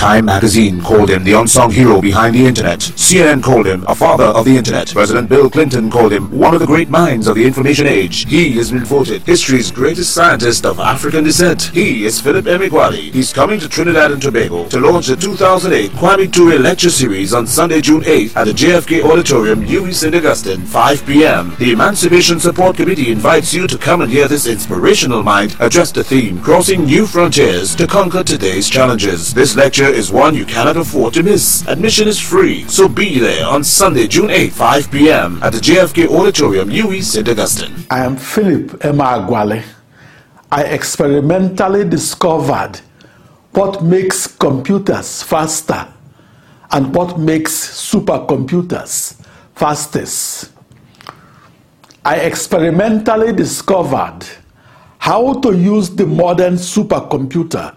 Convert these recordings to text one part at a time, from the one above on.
Time magazine called him the unsung hero behind the internet. CNN called him a father of the internet. President Bill Clinton called him one of the great minds of the information age. He has been voted history's greatest scientist of African descent. He is Philip Emeagwali. He's coming to Trinidad and Tobago to launch the 2008 Kwame Ture lecture series on Sunday, June 8th at the JFK Auditorium, UWI St. Augustine, 5 p.m. The Emancipation Support Committee invites you to come and hear this inspirational mind address the theme, Crossing New Frontiers to Conquer Today's Challenges. This lecture is one you cannot afford to miss. Admission is free, so be there on Sunday, June 8, 5 p.m. at the JFK Auditorium, UWI, St. Augustine. I am Philip Emeagwali. I experimentally discovered what makes computers faster and what makes supercomputers fastest. I experimentally discovered how to use the modern supercomputer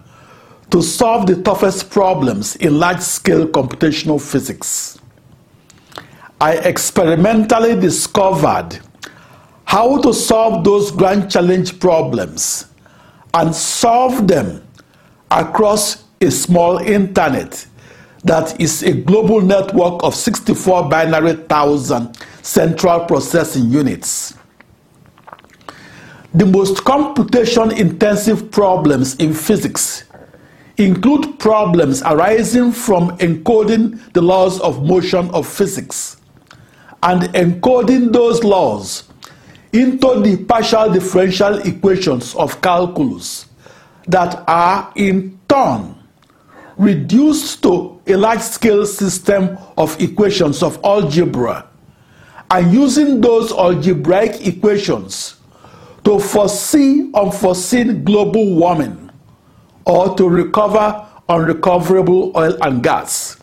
to solve the toughest problems in large-scale computational physics. I experimentally discovered how to solve those grand challenge problems and solve them across a small internet that is a global network of 64 binary thousand central processing units. The most computation intensive problems in physics include problems arising from encoding the laws of motion of physics and encoding those laws into the partial differential equations of calculus that are in turn reduced to a large scale system of equations of algebra and using those algebraic equations to foresee unforeseen global warming or to recover unrecoverable oil and gas,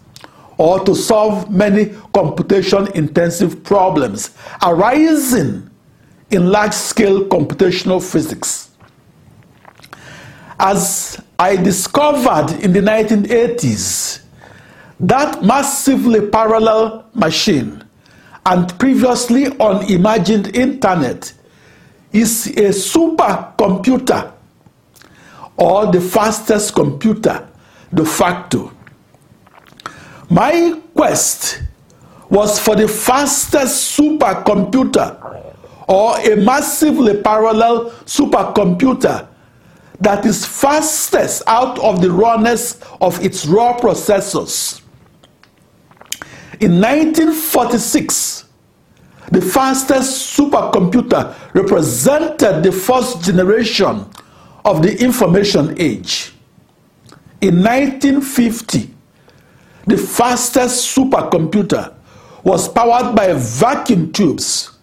or to solve many computation intensive problems arising in large scale computational physics. As I discovered in the 1980s, that massively parallel machine and previously unimagined internet is a supercomputer or the fastest computer de facto. My quest was for the fastest supercomputer or a massively parallel supercomputer that is fastest out of the rawness of its raw processors. In 1946, the fastest supercomputer represented the first generation of the information age. In 1950, the fastest supercomputer was powered by vacuum tubes.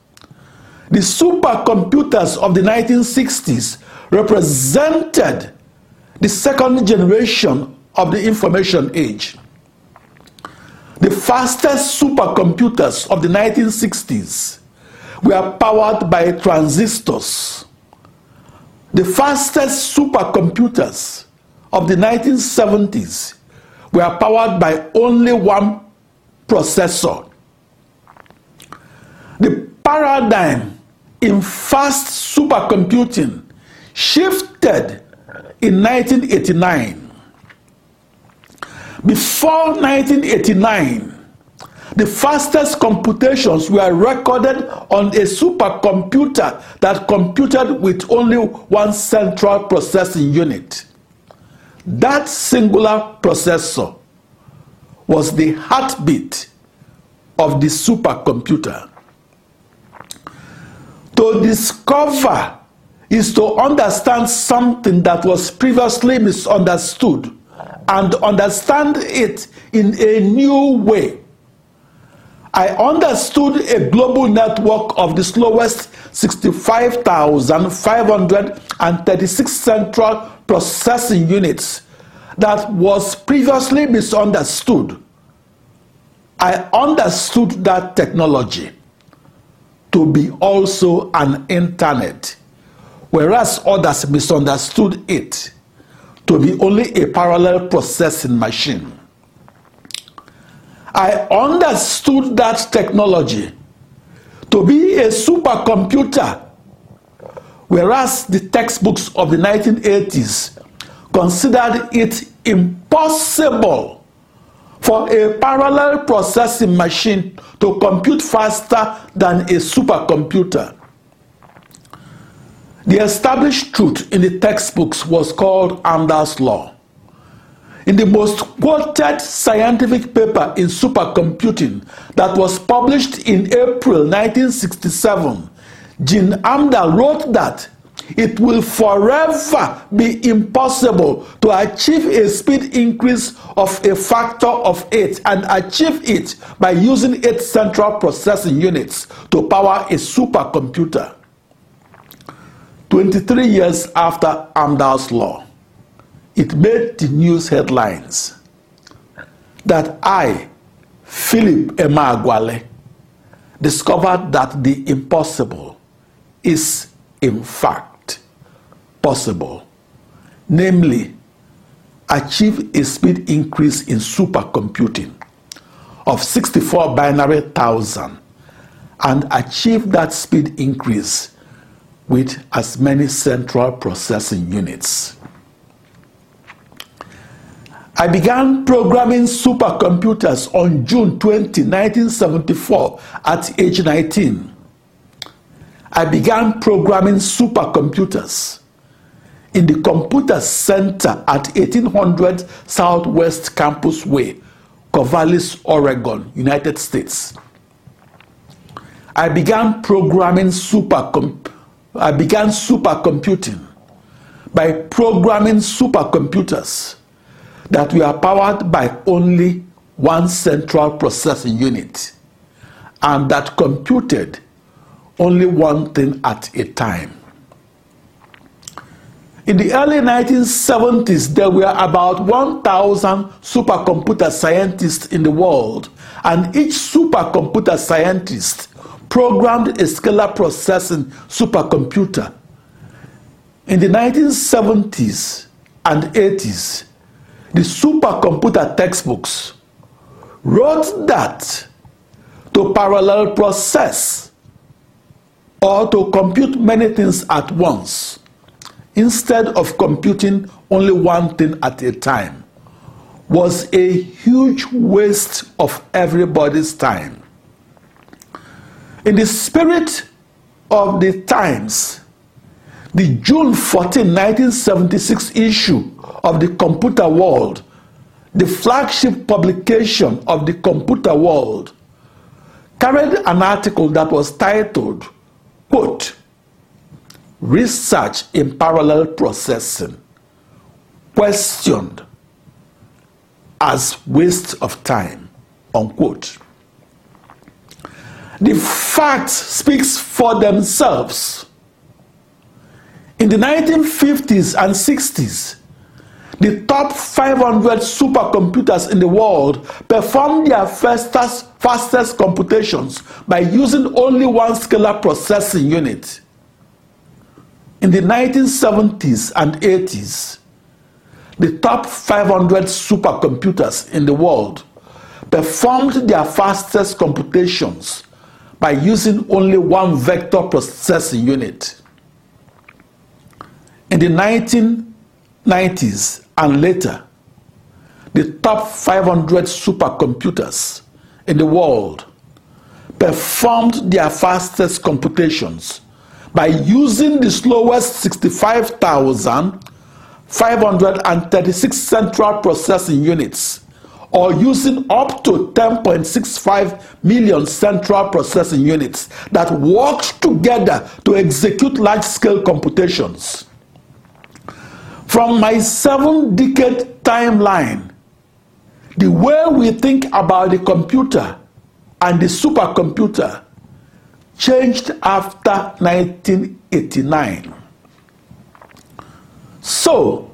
The supercomputers of the 1960s represented the second generation of the information age. The fastest supercomputers of the 1960s were powered by transistors. The fastest supercomputers of the 1970s were powered by only one processor. The paradigm in fast supercomputing shifted in 1989. Before 1989, the fastest computations were recorded on a supercomputer that computed with only one central processing unit. That singular processor was the heartbeat of the supercomputer. To discover is to understand something that was previously misunderstood and understand it in a new way. I understood a global network of the slowest 65,536 central processing units that was previously misunderstood. I understood that technology to be also an internet, whereas others misunderstood it to be only a parallel processing machine. I understood that technology to be a supercomputer, whereas the textbooks of the 1980s considered it impossible for a parallel processing machine to compute faster than a supercomputer. The established truth in the textbooks was called Amdahl's Law. In the most quoted scientific paper in supercomputing that was published in April 1967, Gene Amdahl wrote that it will forever be impossible to achieve a speed increase of a factor of 8 and achieve it by using 8 central processing units to power a supercomputer. 23 years after Amdahl's law, it made the news headlines that I, Philip Emeagwali, discovered that the impossible is in fact possible, namely, achieve a speed increase in supercomputing of 64 binary thousand and achieve that speed increase with as many central processing units. I began programming supercomputers on June 20, 1974, at age 19. I began programming supercomputers in the Computer Center at 1800 Southwest Campus Way, Corvallis, Oregon, United States. I began programming supercom- I began supercomputing by programming supercomputers that we are powered by only one central processing unit and that computed only one thing at a time. In the early 1970s, there were about 1,000 supercomputer scientists in the world, and each supercomputer scientist programmed a scalar processing supercomputer. In the 1970s and 80s, the supercomputer textbooks wrote that to parallel process or to compute many things at once instead of computing only one thing at a time was a huge waste of everybody's time. In the spirit of the times, the June 14, 1976 issue of the Computer World, the flagship publication of the Computer World, carried an article that was titled, quote, Research in Parallel Processing, questioned as waste of time, unquote. The facts speaks for themselves. In the 1950s and 60s, the top 500 supercomputers in the world performed their fastest, fastest computations by using only one scalar processing unit. In the 1970s and 80s, the top 500 supercomputers in the world performed their fastest computations by using only one vector processing unit. In the 1990s and later, the top 500 supercomputers in the world performed their fastest computations by using the slowest 65,536 central processing units or using up to 10.65 million central processing units that worked together to execute large scale computations. From my seven decade timeline, the way we think about the computer and the supercomputer changed after 1989. So,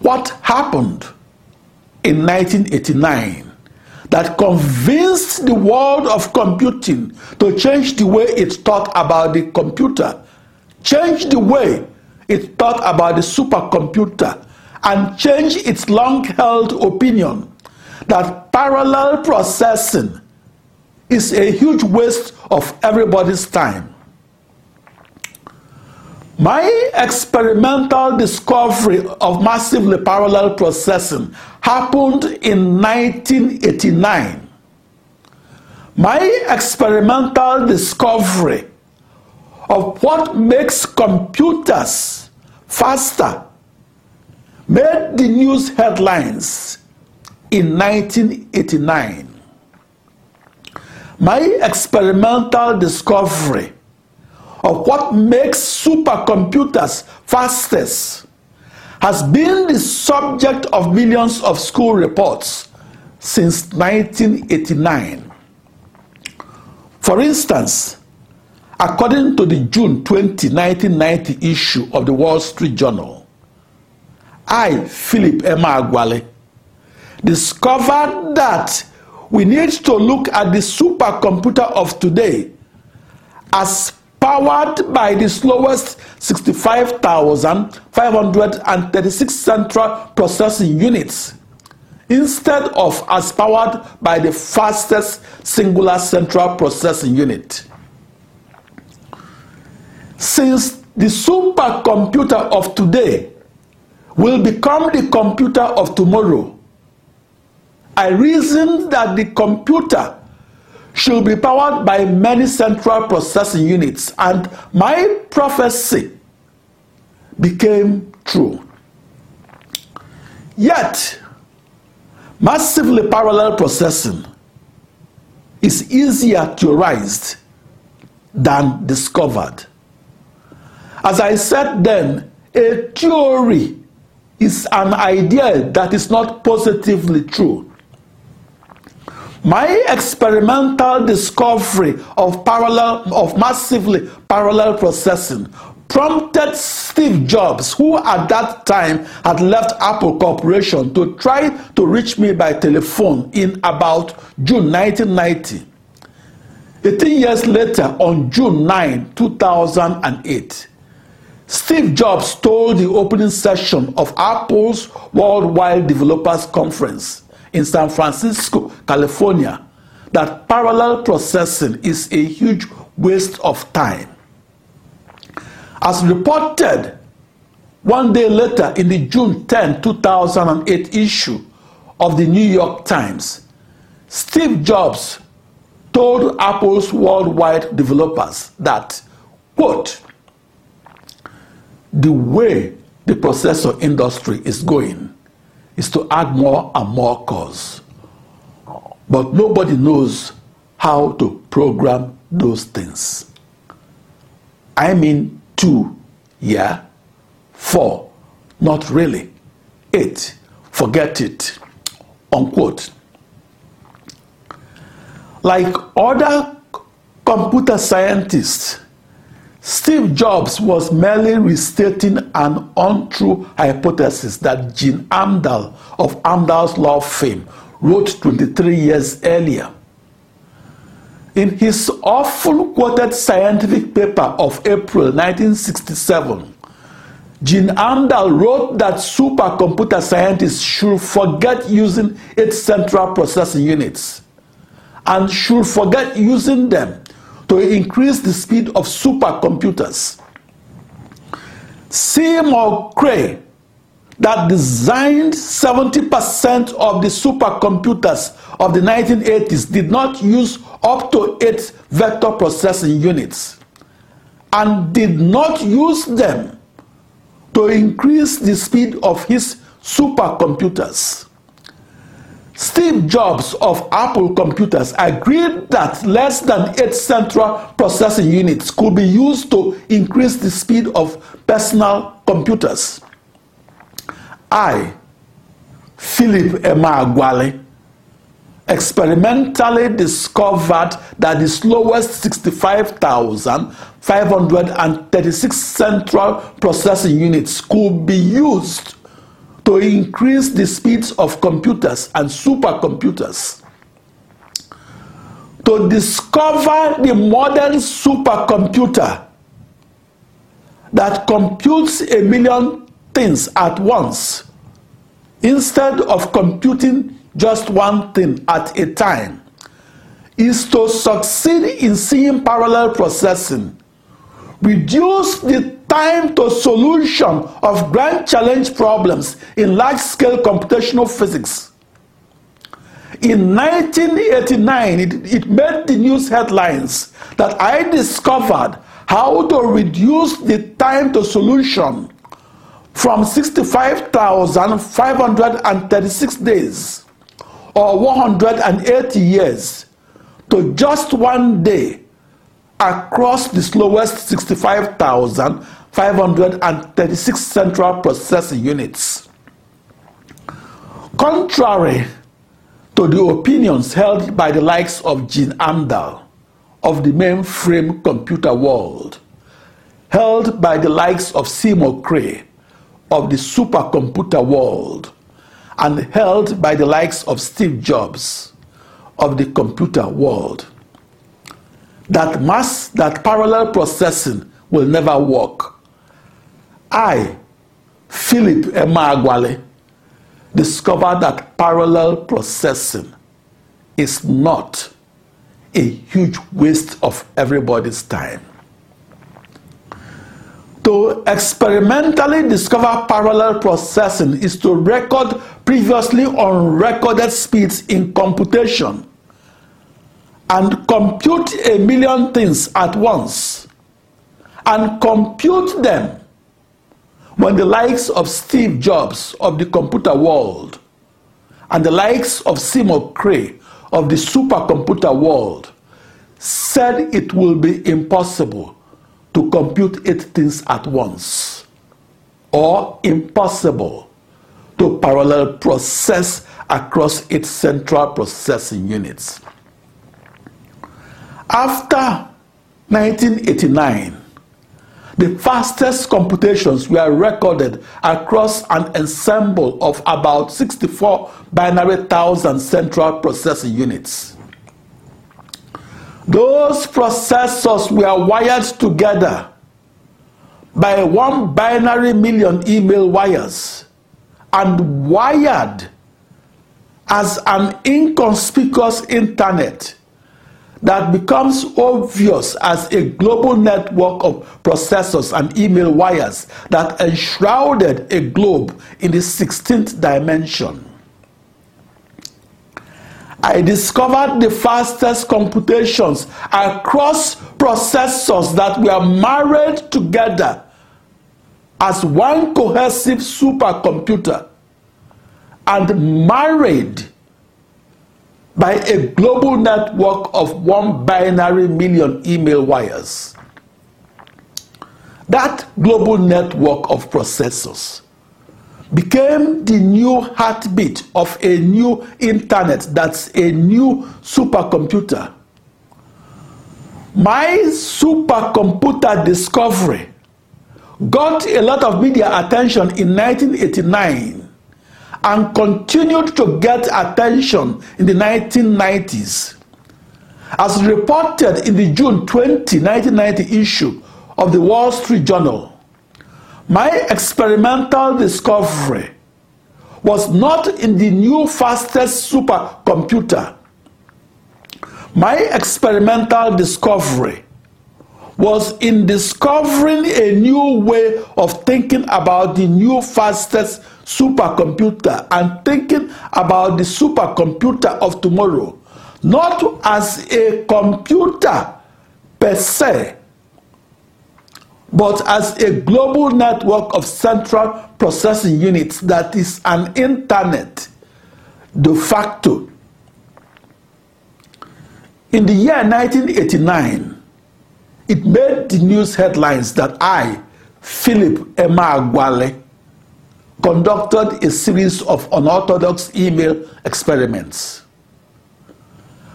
what happened in 1989 that convinced the world of computing to change the way it thought about the computer, change the way it thought about the supercomputer, and change its long held opinion that parallel processing is a huge waste of everybody's time. My experimental discovery of massively parallel processing happened in 1989. My experimental discovery of what makes computers faster made the news headlines in 1989. My experimental discovery of what makes supercomputers fastest has been the subject of millions of school reports since 1989. For instance, according to the June 20, 1990 issue of the Wall Street Journal, I, Philip Emeagwali, discovered that we need to look at the supercomputer of today as powered by the slowest 65,536 central processing units instead of as powered by the fastest singular central processing unit. Since the supercomputer of today will become the computer of tomorrow, I reasoned that the computer should be powered by many central processing units, and my prophecy became true. Yet, massively parallel processing is easier theorized than discovered. As I said then, a theory is an idea that is not positively true. My experimental discovery of parallel of massively parallel processing prompted Steve Jobs, who at that time had left Apple Corporation, to try to reach me by telephone in about June 1990. 18 years later, on June 9, 2008, Steve Jobs told the opening session of Apple's Worldwide Developers Conference in San Francisco, California, that parallel processing is a huge waste of time. As reported one day later in the June 10, 2008 issue of the New York Times, Steve Jobs told Apple's worldwide developers that, quote, the way the processor industry is going is to add more and more cores. But nobody knows how to program those things. I mean two, yeah, four, not really, eight, forget it, unquote. Like other computer scientists, Steve Jobs was merely restating an untrue hypothesis that Gene Amdahl of Amdahl's Law of fame wrote 23 years earlier. In his often quoted scientific paper of April 1967, Gene Amdahl wrote that supercomputer scientists should forget using its central processing units and should forget using them to increase the speed of supercomputers. Seymour Cray, that designed 70% of the supercomputers of the 1980s, did not use up to eight vector processing units and did not use them to increase the speed of his supercomputers. Steve Jobs of Apple Computers agreed that less than eight central processing units could be used to increase the speed of personal computers. I, Philip Emeagwali, experimentally discovered that the slowest 65,536 central processing units could be used to increase the speeds of computers and supercomputers. To discover the modern supercomputer that computes a million things at once instead of computing just one thing at a time is to succeed in seeing parallel processing reduced the time to solution of grand challenge problems in large-scale computational physics. In 1989, it, it made the news headlines that I discovered how to reduce the time to solution from 65,536 days or 180 years to just one day across the slowest 65,536 central processing units. Contrary to the opinions held by the likes of Gene Amdahl of the mainframe computer world, held by the likes of Seymour Cray of the supercomputer world, and held by the likes of Steve Jobs of the computer world that mass, that parallel processing will never work. I, Philip Emeagwali, discovered that parallel processing is not a huge waste of everybody's time. To experimentally discover parallel processing is to record previously unrecorded speeds in computation and compute a million things at once and compute them when the likes of Steve Jobs of the computer world and the likes of Seymour Cray of the supercomputer world said it will be impossible to compute eight things at once or impossible to parallel process across its central processing units. After 1989, the fastest computations were recorded across an ensemble of about 64 binary thousand central processing units. Those processors were wired together by one binary million email wires and wired as an inconspicuous internet that becomes obvious as a global network of processors and email wires that enshrouded a globe in the 16th dimension. I discovered the fastest computations across processors that were married together as one cohesive supercomputer and married by a global network of one binary million email wires. That global network of processors became the new heartbeat of a new internet that's a new supercomputer. My supercomputer discovery got a lot of media attention in 1989 and continued to get attention in the 1990s. As reported in the June 20, 1990 issue of the Wall Street Journal, my experimental discovery was not in the new fastest supercomputer. My experimental discovery was in discovering a new way of thinking about the new fastest supercomputer and thinking about the supercomputer of tomorrow, not as a computer per se, but as a global network of central processing units that is an internet de facto. In the year 1989, it made the news headlines that I, Philip Emeagwali, conducted a series of unorthodox email experiments.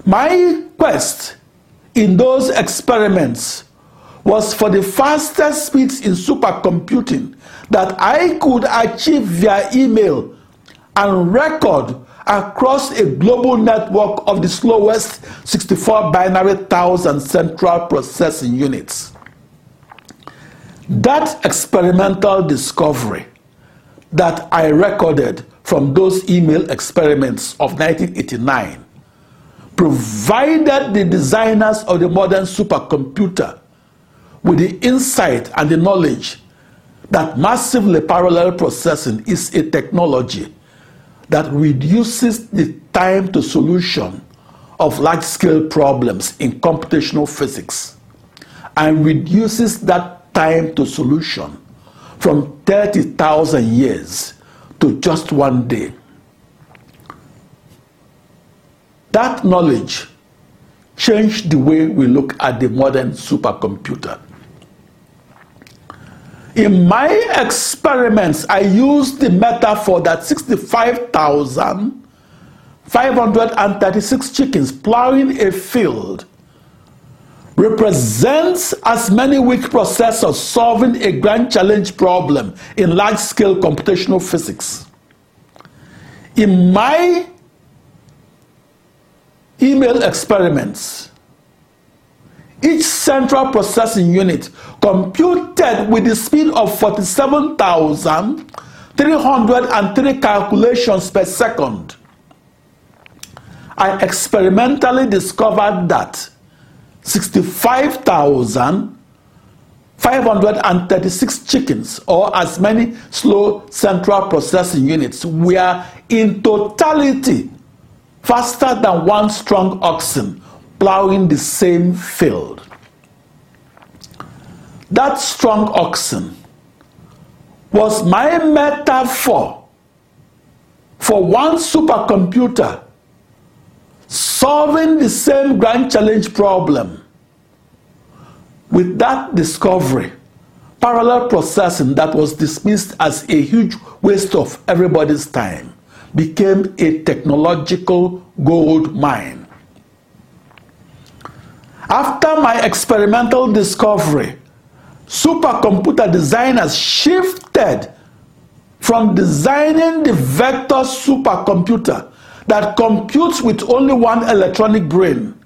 My quest in those experiments was for the fastest speeds in supercomputing that I could achieve via email and record across a global network of the slowest 64 binary thousand central processing units. That experimental discovery that I recorded from those email experiments of 1989 provided the designers of the modern supercomputer with the insight and the knowledge that massively parallel processing is a technology that reduces the time to solution of large-scale problems in computational physics and reduces that time to solution from 30,000 years to just one day. That knowledge changed the way we look at the modern supercomputer. In my experiments, I used the metaphor that 65,536 chickens plowing a field represents as many weak processors solving a grand challenge problem in large scale computational physics. In my email experiments, each central processing unit computed with the speed of 47,303 calculations per second. I experimentally discovered that 65,536 chickens, or as many slow central processing units, were in totality faster than one strong oxen plowing the same field. That strong oxen was my metaphor for one supercomputer solving the same grand challenge problem. With that discovery, parallel processing that was dismissed as a huge waste of everybody's time became a technological gold mine. After my experimental discovery, supercomputer designers shifted from designing the vector supercomputer that computes with only one electronic brain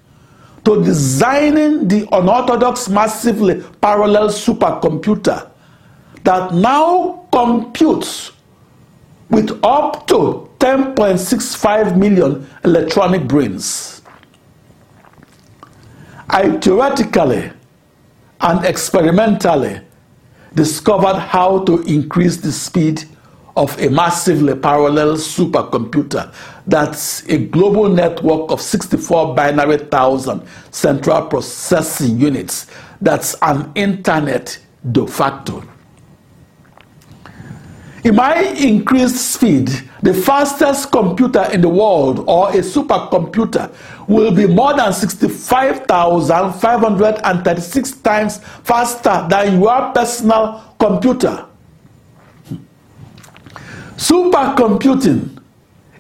to designing the unorthodox massively parallel supercomputer that now computes with up to 10.65 million electronic brains. I theoretically and experimentally discovered how to increase the speed of a massively parallel supercomputer that's a global network of 64 binary thousand central processing units that's an internet de facto. In my increased speed, the fastest computer in the world or a supercomputer will be more than 65,536 times faster than your personal computer. Supercomputing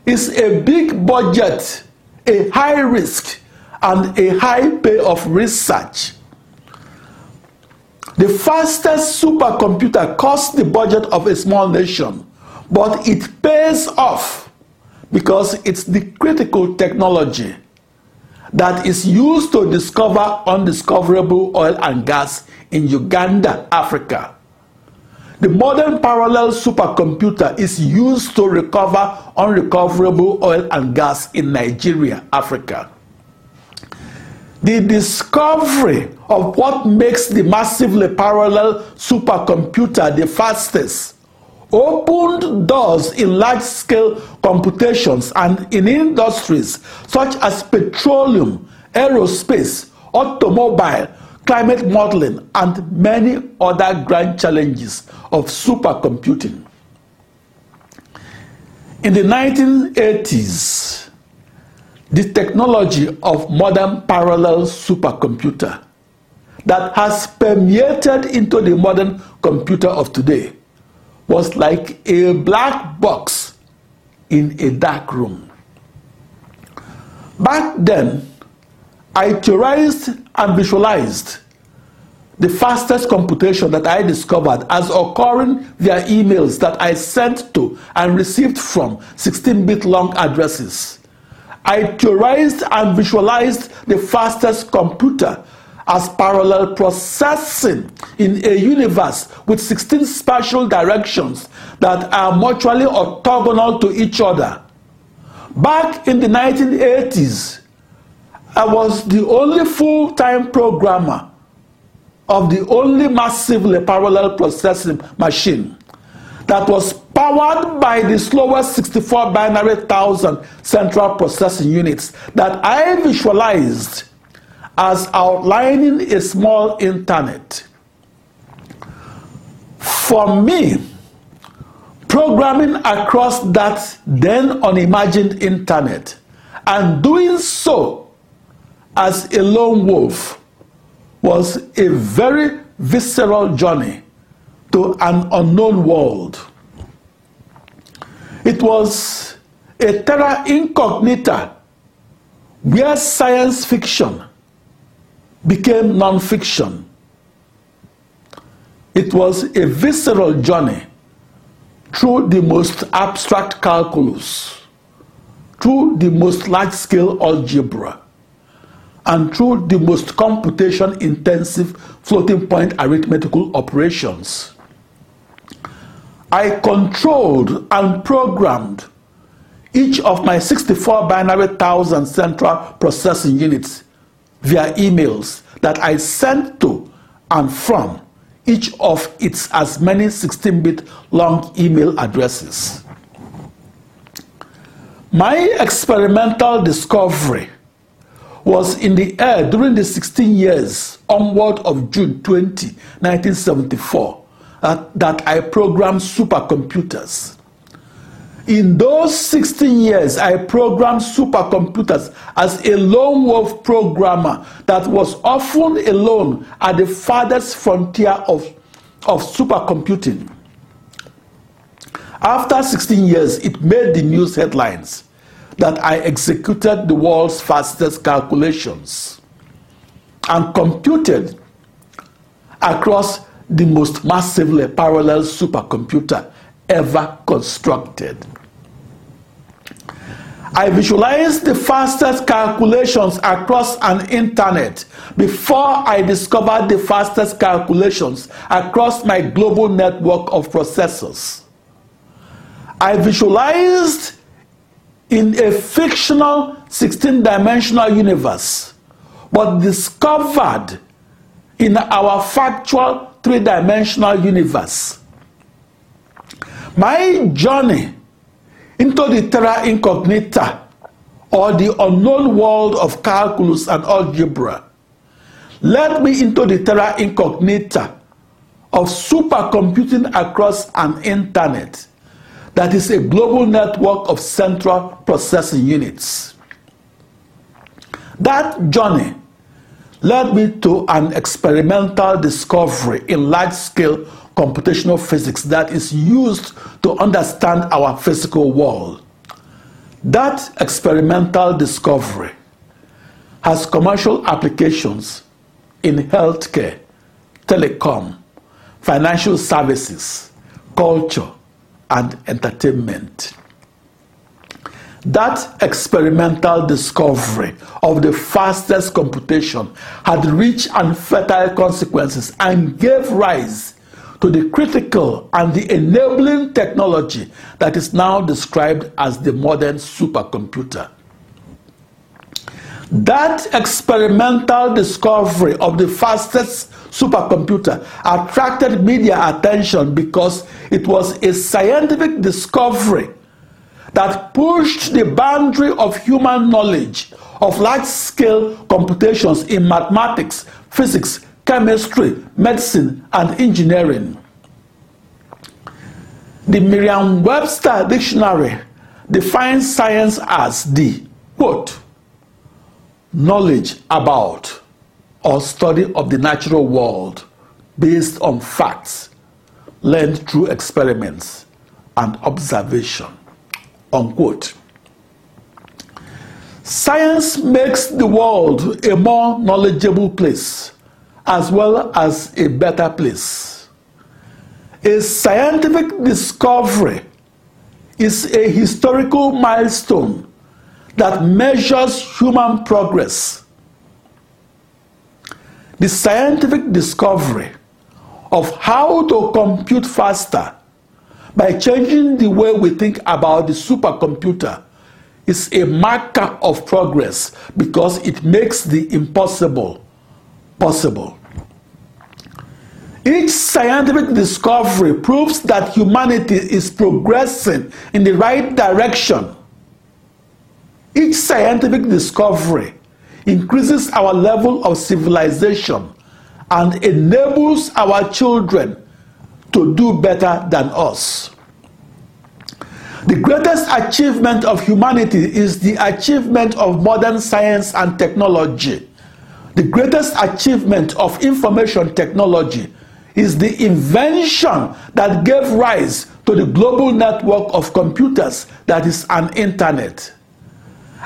is a big budget, a high risk, and a high payoff research. The fastest supercomputer costs the budget of a small nation, but it pays off because it's the critical technology that is used to discover undiscoverable oil and gas in Uganda, Africa. The modern parallel supercomputer is used to recover unrecoverable oil and gas in Nigeria, Africa. The discovery of what makes the massively parallel supercomputer the fastest opened doors in large scale computations and in industries such as petroleum, aerospace, automobile, climate modeling, and many other grand challenges of supercomputing. In the 1980s, the technology of modern parallel supercomputer that has permeated into the modern computer of today was like a black box in a dark room. Back then, I theorized and visualized the fastest computation that I discovered as occurring via emails that I sent to and received from 16 bit long addresses. I theorized and visualized the fastest computer as parallel processing in a universe with 16 spatial directions that are mutually orthogonal to each other. Back in the 1980s, I was the only full time programmer of the only massively parallel processing machine that was powered by the slowest 64 binary thousand central processing units that I visualized as outlining a small internet. For me, programming across that then unimagined internet and doing so as a lone wolf was a very visceral journey to an unknown world. It was a terra incognita where science fiction became non-fiction. It was a visceral journey through the most abstract calculus, through the most large-scale algebra, and through the most computation-intensive floating-point arithmetical operations. I controlled and programmed each of my 64 binary thousand central processing units via emails that I sent to and from each of its as many 16-bit long email addresses. My experimental discovery was in the air during the 16 years onward of June 20, 1974 uh, that I programmed supercomputers. In those 16 years, I programmed supercomputers as a lone wolf programmer that was often alone at the farthest frontier of, of supercomputing. After 16 years, it made the news headlines that I executed the world's fastest calculations and computed across the most massively parallel supercomputer ever constructed. I visualized the fastest calculations across an internet before I discovered the fastest calculations across my global network of processors. I visualized in a fictional 16 dimensional universe, but discovered in our factual three dimensional universe. My journey into the terra incognita or the unknown world of calculus and algebra led me into the terra incognita of supercomputing across an internet that is a global network of central processing units. That journey led me to an experimental discovery in large-scale computational physics that is used to understand our physical world. That experimental discovery has commercial applications in healthcare, telecom, financial services, culture, and entertainment. That experimental discovery of the fastest computation had rich and fertile consequences and gave rise to the critical and the enabling technology that is now described as the modern supercomputer. That experimental discovery of the fastest supercomputer attracted media attention because it was a scientific discovery that pushed the boundary of human knowledge of large-scale computations in mathematics, physics, chemistry, medicine, and engineering. The Merriam-Webster dictionary defines science as the, quote, knowledge about or study of the natural world based on facts learned through experiments and observation unquote. Science makes the world a more knowledgeable place as well as a better place. A scientific discovery is a historical milestone that measures human progress. The scientific discovery of how to compute faster by changing the way we think about the supercomputer is a marker of progress because it makes the impossible possible. Each scientific discovery proves that humanity is progressing in the right direction. Each scientific discovery increases our level of civilization and enables our children to do better than us. The greatest achievement of humanity is the achievement of modern science and technology. The greatest achievement of information technology is the invention that gave rise to the global network of computers that is an internet.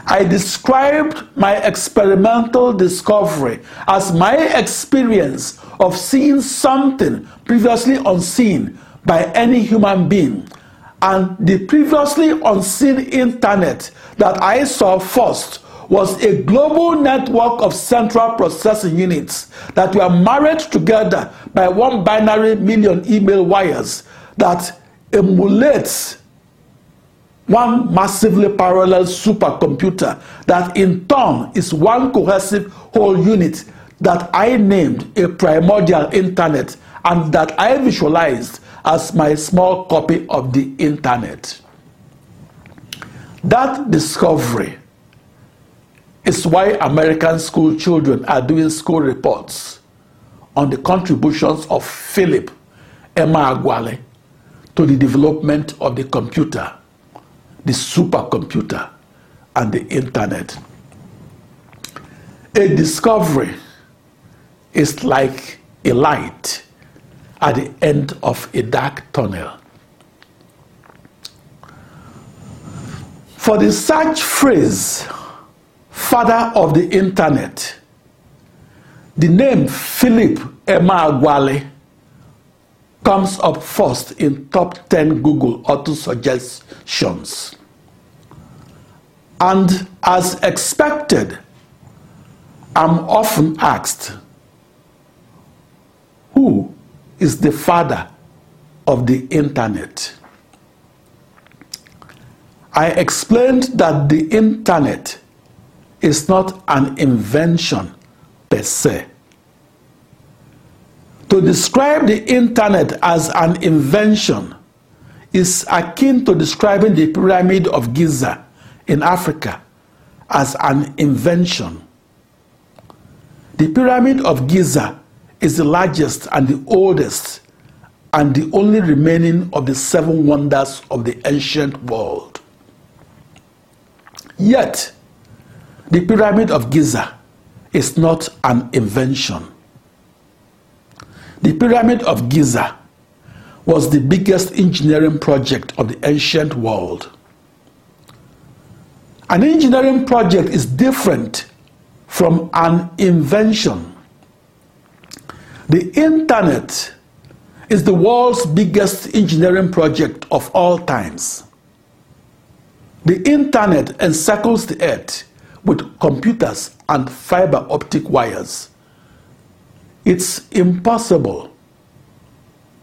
I described my experimental discovery as my experience of seeing something previously unseen by any human being and the previously unseen internet that I saw first was a global network of central processing units that were married together by one binary million email wires that emulates one massively parallel supercomputer that in turn is one cohesive whole unit that I named a primordial internet and that I visualized as my small copy of the internet. That discovery is why American school children are doing school reports on the contributions of Philip Emeagwali to the development of the computer, the supercomputer, and the internet. A discovery is like a light at the end of a dark tunnel. For the search phrase, father of the internet, the name Philip Emeagwali comes up first in top 10 Google auto suggestions. And as expected, I'm often asked, who is the father of the internet? I explained that the internet is not an invention per se. To describe the internet as an invention is akin to describing the Pyramid of Giza in Africa as an invention. The Pyramid of Giza is the largest and the oldest and the only remaining of the seven wonders of the ancient world. Yet, the Pyramid of Giza is not an invention. The Pyramid of Giza was the biggest engineering project of the ancient world. An engineering project is different from an invention. The internet is the world's biggest engineering project of all times. The internet encircles the earth with computers and fiber optic wires. It's impossible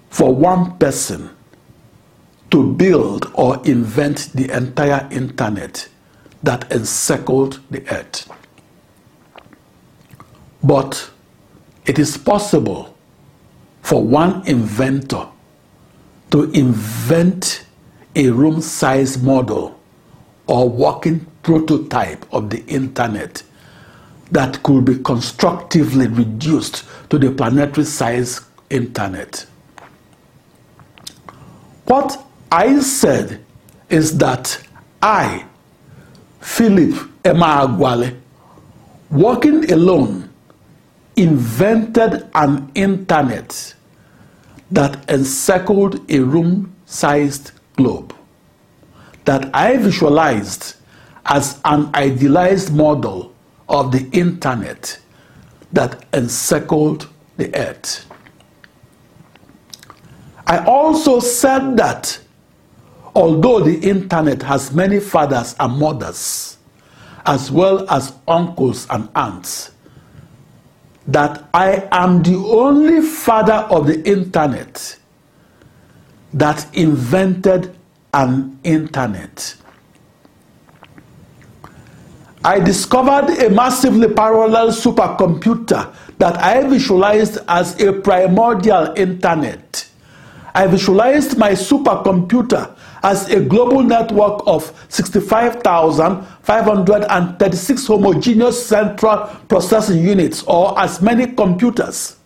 for one person to build or invent the entire internet that encircled the earth. But it is possible for one inventor to invent a room size model or working prototype of the internet that could be constructively reduced to the planetary size internet. What I said is that I, Philip Emeagwali, working alone, invented an internet that encircled a room sized globe that I visualized as an idealized model of the internet that encircled the earth. I also said that although the internet has many fathers and mothers, as well as uncles and aunts, that I am the only father of the internet that invented an internet. I discovered a massively parallel supercomputer that I visualized as a primordial internet. I visualized my supercomputer as a global network of 65,536 homogeneous central processing units or as many computers.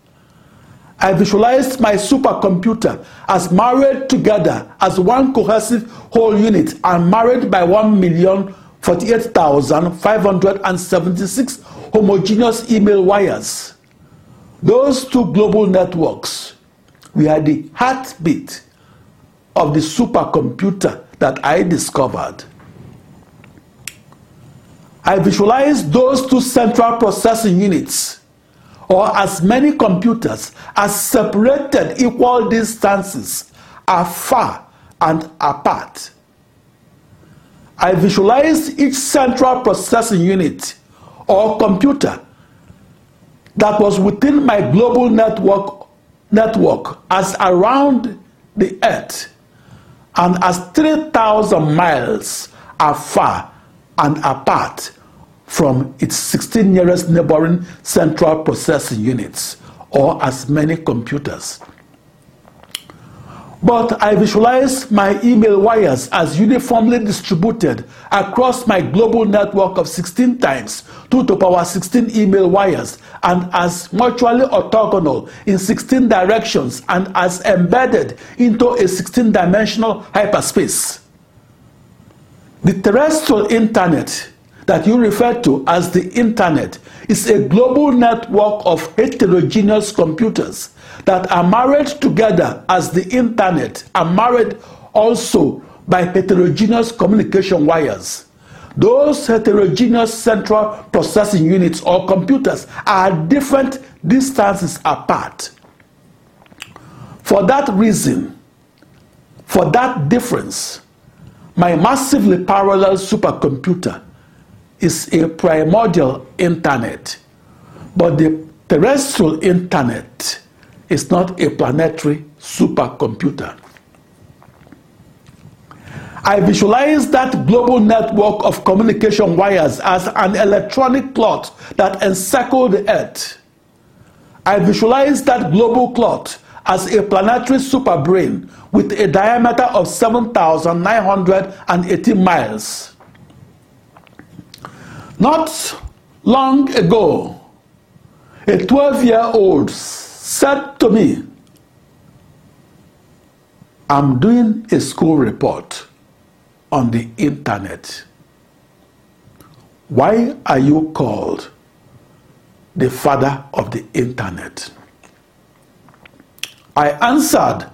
I visualized my supercomputer as married together as one cohesive whole unit and married by 1,048,576 homogeneous email wires. Those two global networks were the heartbeat of the supercomputer that I discovered. I visualized those two central processing units or as many computers as separated equal distances are far and apart. I visualized each central processing unit or computer that was within my global network, network as around the earth and as 3,000 miles afar and apart from its 16 nearest neighboring central processing units, or as many computers. But I visualize my email wires as uniformly distributed across my global network of 16 times 2 to power 16 email wires and as mutually orthogonal in 16 directions and as embedded into a 16 dimensional hyperspace. The terrestrial internet that you refer to as the internet is a global network of heterogeneous computers that are married together as the internet are married also by heterogeneous communication wires. Those heterogeneous central processing units or computers are different distances apart. For that reason, for that difference, my massively parallel supercomputer is a primordial internet, but the terrestrial internet is not a planetary supercomputer. I visualize that global network of communication wires as an electronic cloth that encircled the Earth. I visualize that global cloth as a planetary superbrain with a diameter of 7,980 miles. Not long ago, a 12 year old said to me, I'm doing a school report on the internet. Why are you called the father of the internet? I answered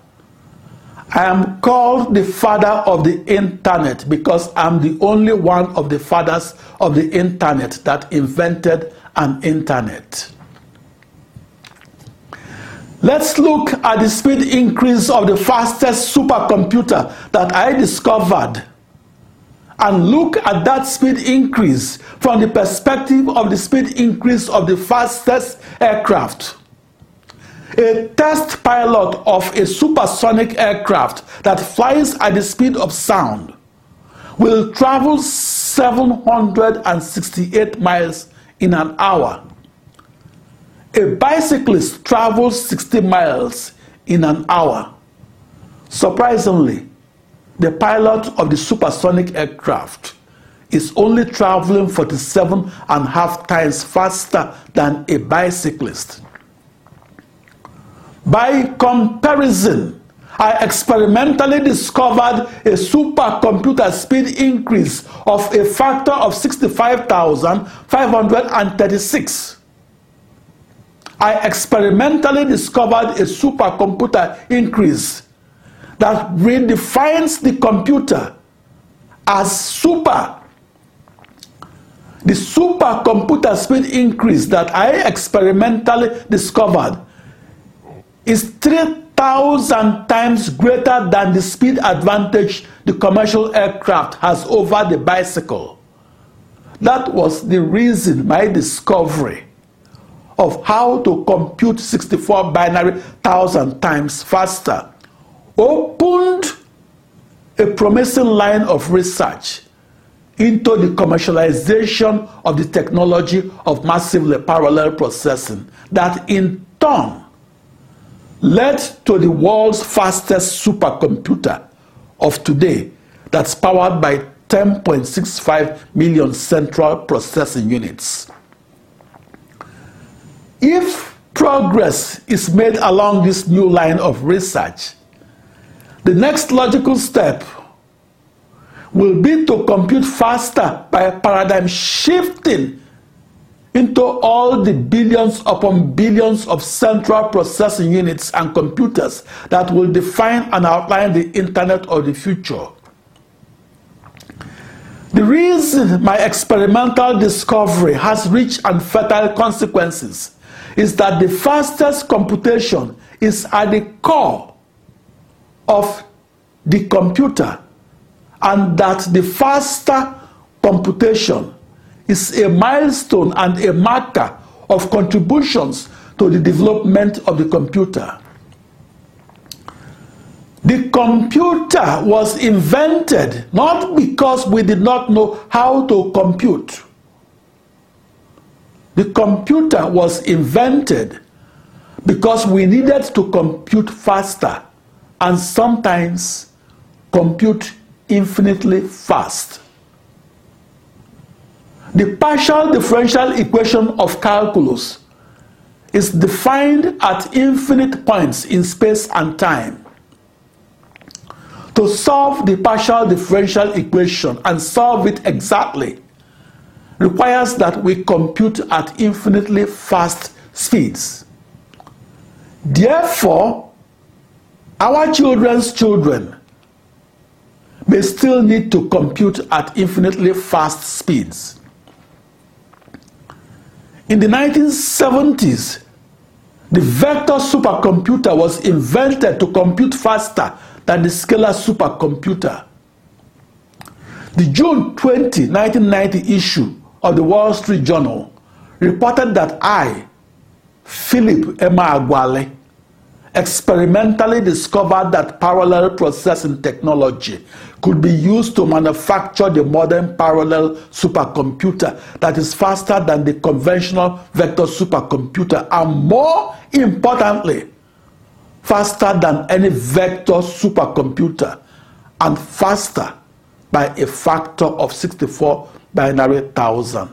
I am called the father of the internet because I'm the only one of the fathers of the internet that invented an internet. Let's look at the speed increase of the fastest supercomputer that I discovered and look at that speed increase from the perspective of the speed increase of the fastest aircraft a test pilot of a supersonic aircraft that flies at the speed of sound will travel 768 miles in an hour. A bicyclist travels 60 miles in an hour. Surprisingly, the pilot of the supersonic aircraft is only traveling 47 and a half times faster than a bicyclist. By comparison, I experimentally discovered a supercomputer speed increase of a factor of 65,536. I experimentally discovered a supercomputer increase that redefines the computer as super. The supercomputer speed increase that I experimentally discovered is 3,000 times greater than the speed advantage the commercial aircraft has over the bicycle. That was the reason my discovery of how to compute 64 binary thousand times faster opened a promising line of research into the commercialization of the technology of massively parallel processing that in turn led to the world's fastest supercomputer of today that's powered by 10.65 million central processing units. If progress is made along this new line of research, the next logical step will be to compute faster by paradigm shifting into all the billions upon billions of central processing units and computers that will define and outline the internet of the future. The reason my experimental discovery has rich and fertile consequences is that the fastest computation is at the core of the computer and that the faster computation is a milestone and a marker of contributions to the development of the computer. The computer was invented not because we did not know how to compute. The computer was invented because we needed to compute faster and sometimes compute infinitely fast. The partial differential equation of calculus is defined at infinite points in space and time. To solve the partial differential equation and solve it exactly requires that we compute at infinitely fast speeds. Therefore, our children's children may still need to compute at infinitely fast speeds. In the 1970s, the vector supercomputer was invented to compute faster than the scalar supercomputer. The June 20, 1990 issue of the Wall Street Journal reported that I, Philip Emeagwali, experimentally discovered that parallel processing technology could be used to manufacture the modern parallel supercomputer that is faster than the conventional vector supercomputer and more importantly, faster than any vector supercomputer and faster by a factor of 64 binary thousand.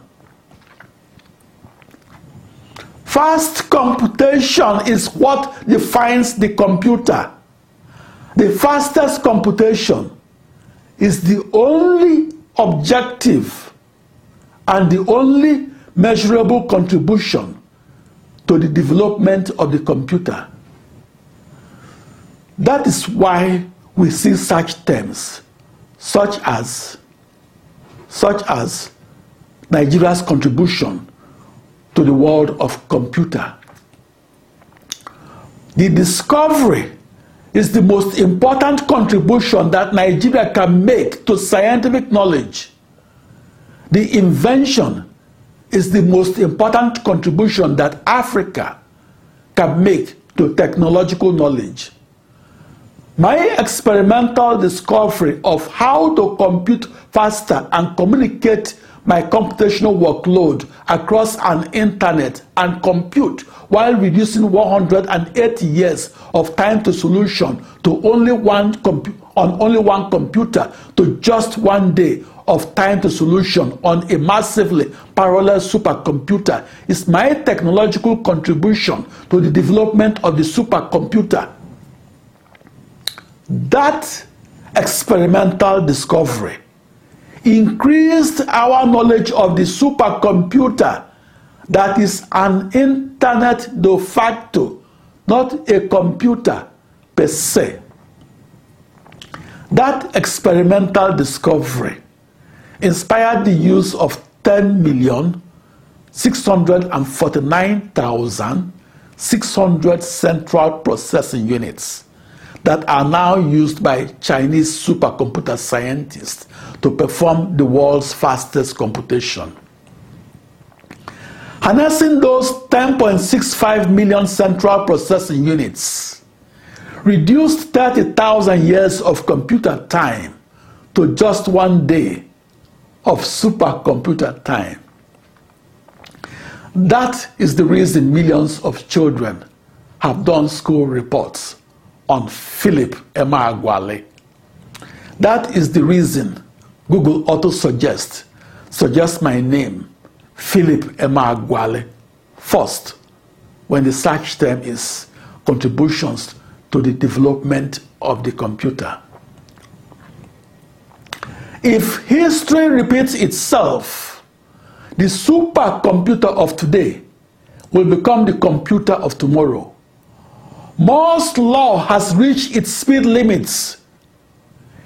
Fast computation is what defines the computer. The fastest computation is the only objective and the only measurable contribution to the development of the computer. That is why we see such terms such as such as Nigeria's contribution to the world of computer. The discovery is the most important contribution that Nigeria can make to scientific knowledge. The invention is the most important contribution that Africa can make to technological knowledge. My experimental discovery of how to compute faster and communicate my computational workload across an internet and compute while reducing 180 years of time to solution to only one on only one computer to just one day of time to solution on a massively parallel supercomputer is my technological contribution to the development of the supercomputer. That experimental discovery increased our knowledge of the supercomputer that is an internet de facto, not a computer per se. That experimental discovery inspired the use of 10 million 649,600 central processing units that are now used by Chinese supercomputer scientists to perform the world's fastest computation. Harnessing those 10.65 million central processing units reduced 30,000 years of computer time to just one day of supercomputer time. That is the reason millions of children have done school reports on Philip Emeagwali. That is the reason Google auto suggest suggest my name, Philip Emeagwali, first when the search term is contributions to the development of the computer. If history repeats itself, the supercomputer of today will become the computer of tomorrow. Moore's law has reached its speed limits.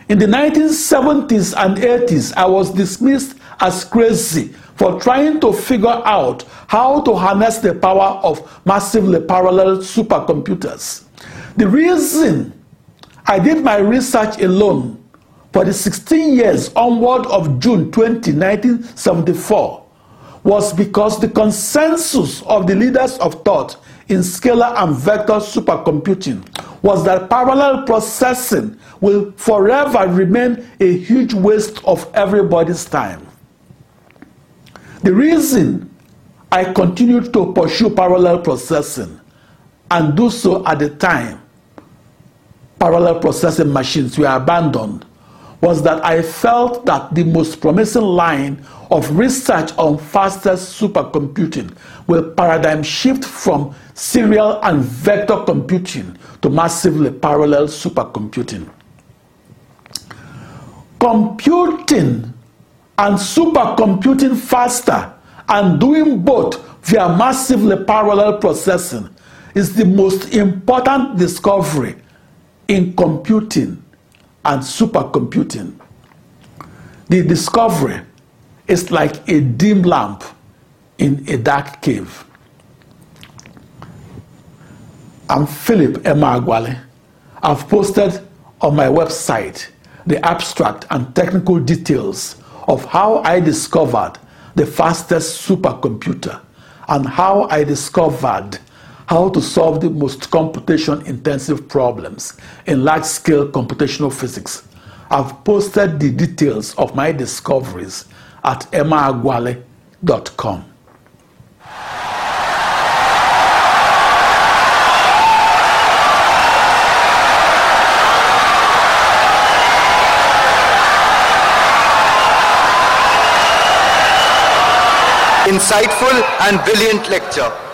In the 1970s and 80s, I was dismissed as crazy for trying to figure out how to harness the power of massively parallel supercomputers. The reason I did my research alone for the 16 years onward of June 20, 1974 was because the consensus of the leaders of thought in scalar and vector supercomputing was that parallel processing will forever remain a huge waste of everybody's time. The reason I continued to pursue parallel processing and do so at the time parallel processing machines were abandoned was that I felt that the most promising line of research on faster supercomputing will paradigm shift from serial and vector computing to massively parallel supercomputing. Computing and supercomputing faster and doing both via massively parallel processing is the most important discovery in computing and supercomputing. The discovery is like a dim lamp in a dark cave. I'm Philip Emeagwali. I've posted on my website the abstract and technical details of how I discovered the fastest supercomputer and how I discovered how to solve the most computation intensive problems in large scale computational physics. I've posted the details of my discoveries at emeagwali.com. Insightful and brilliant lecture.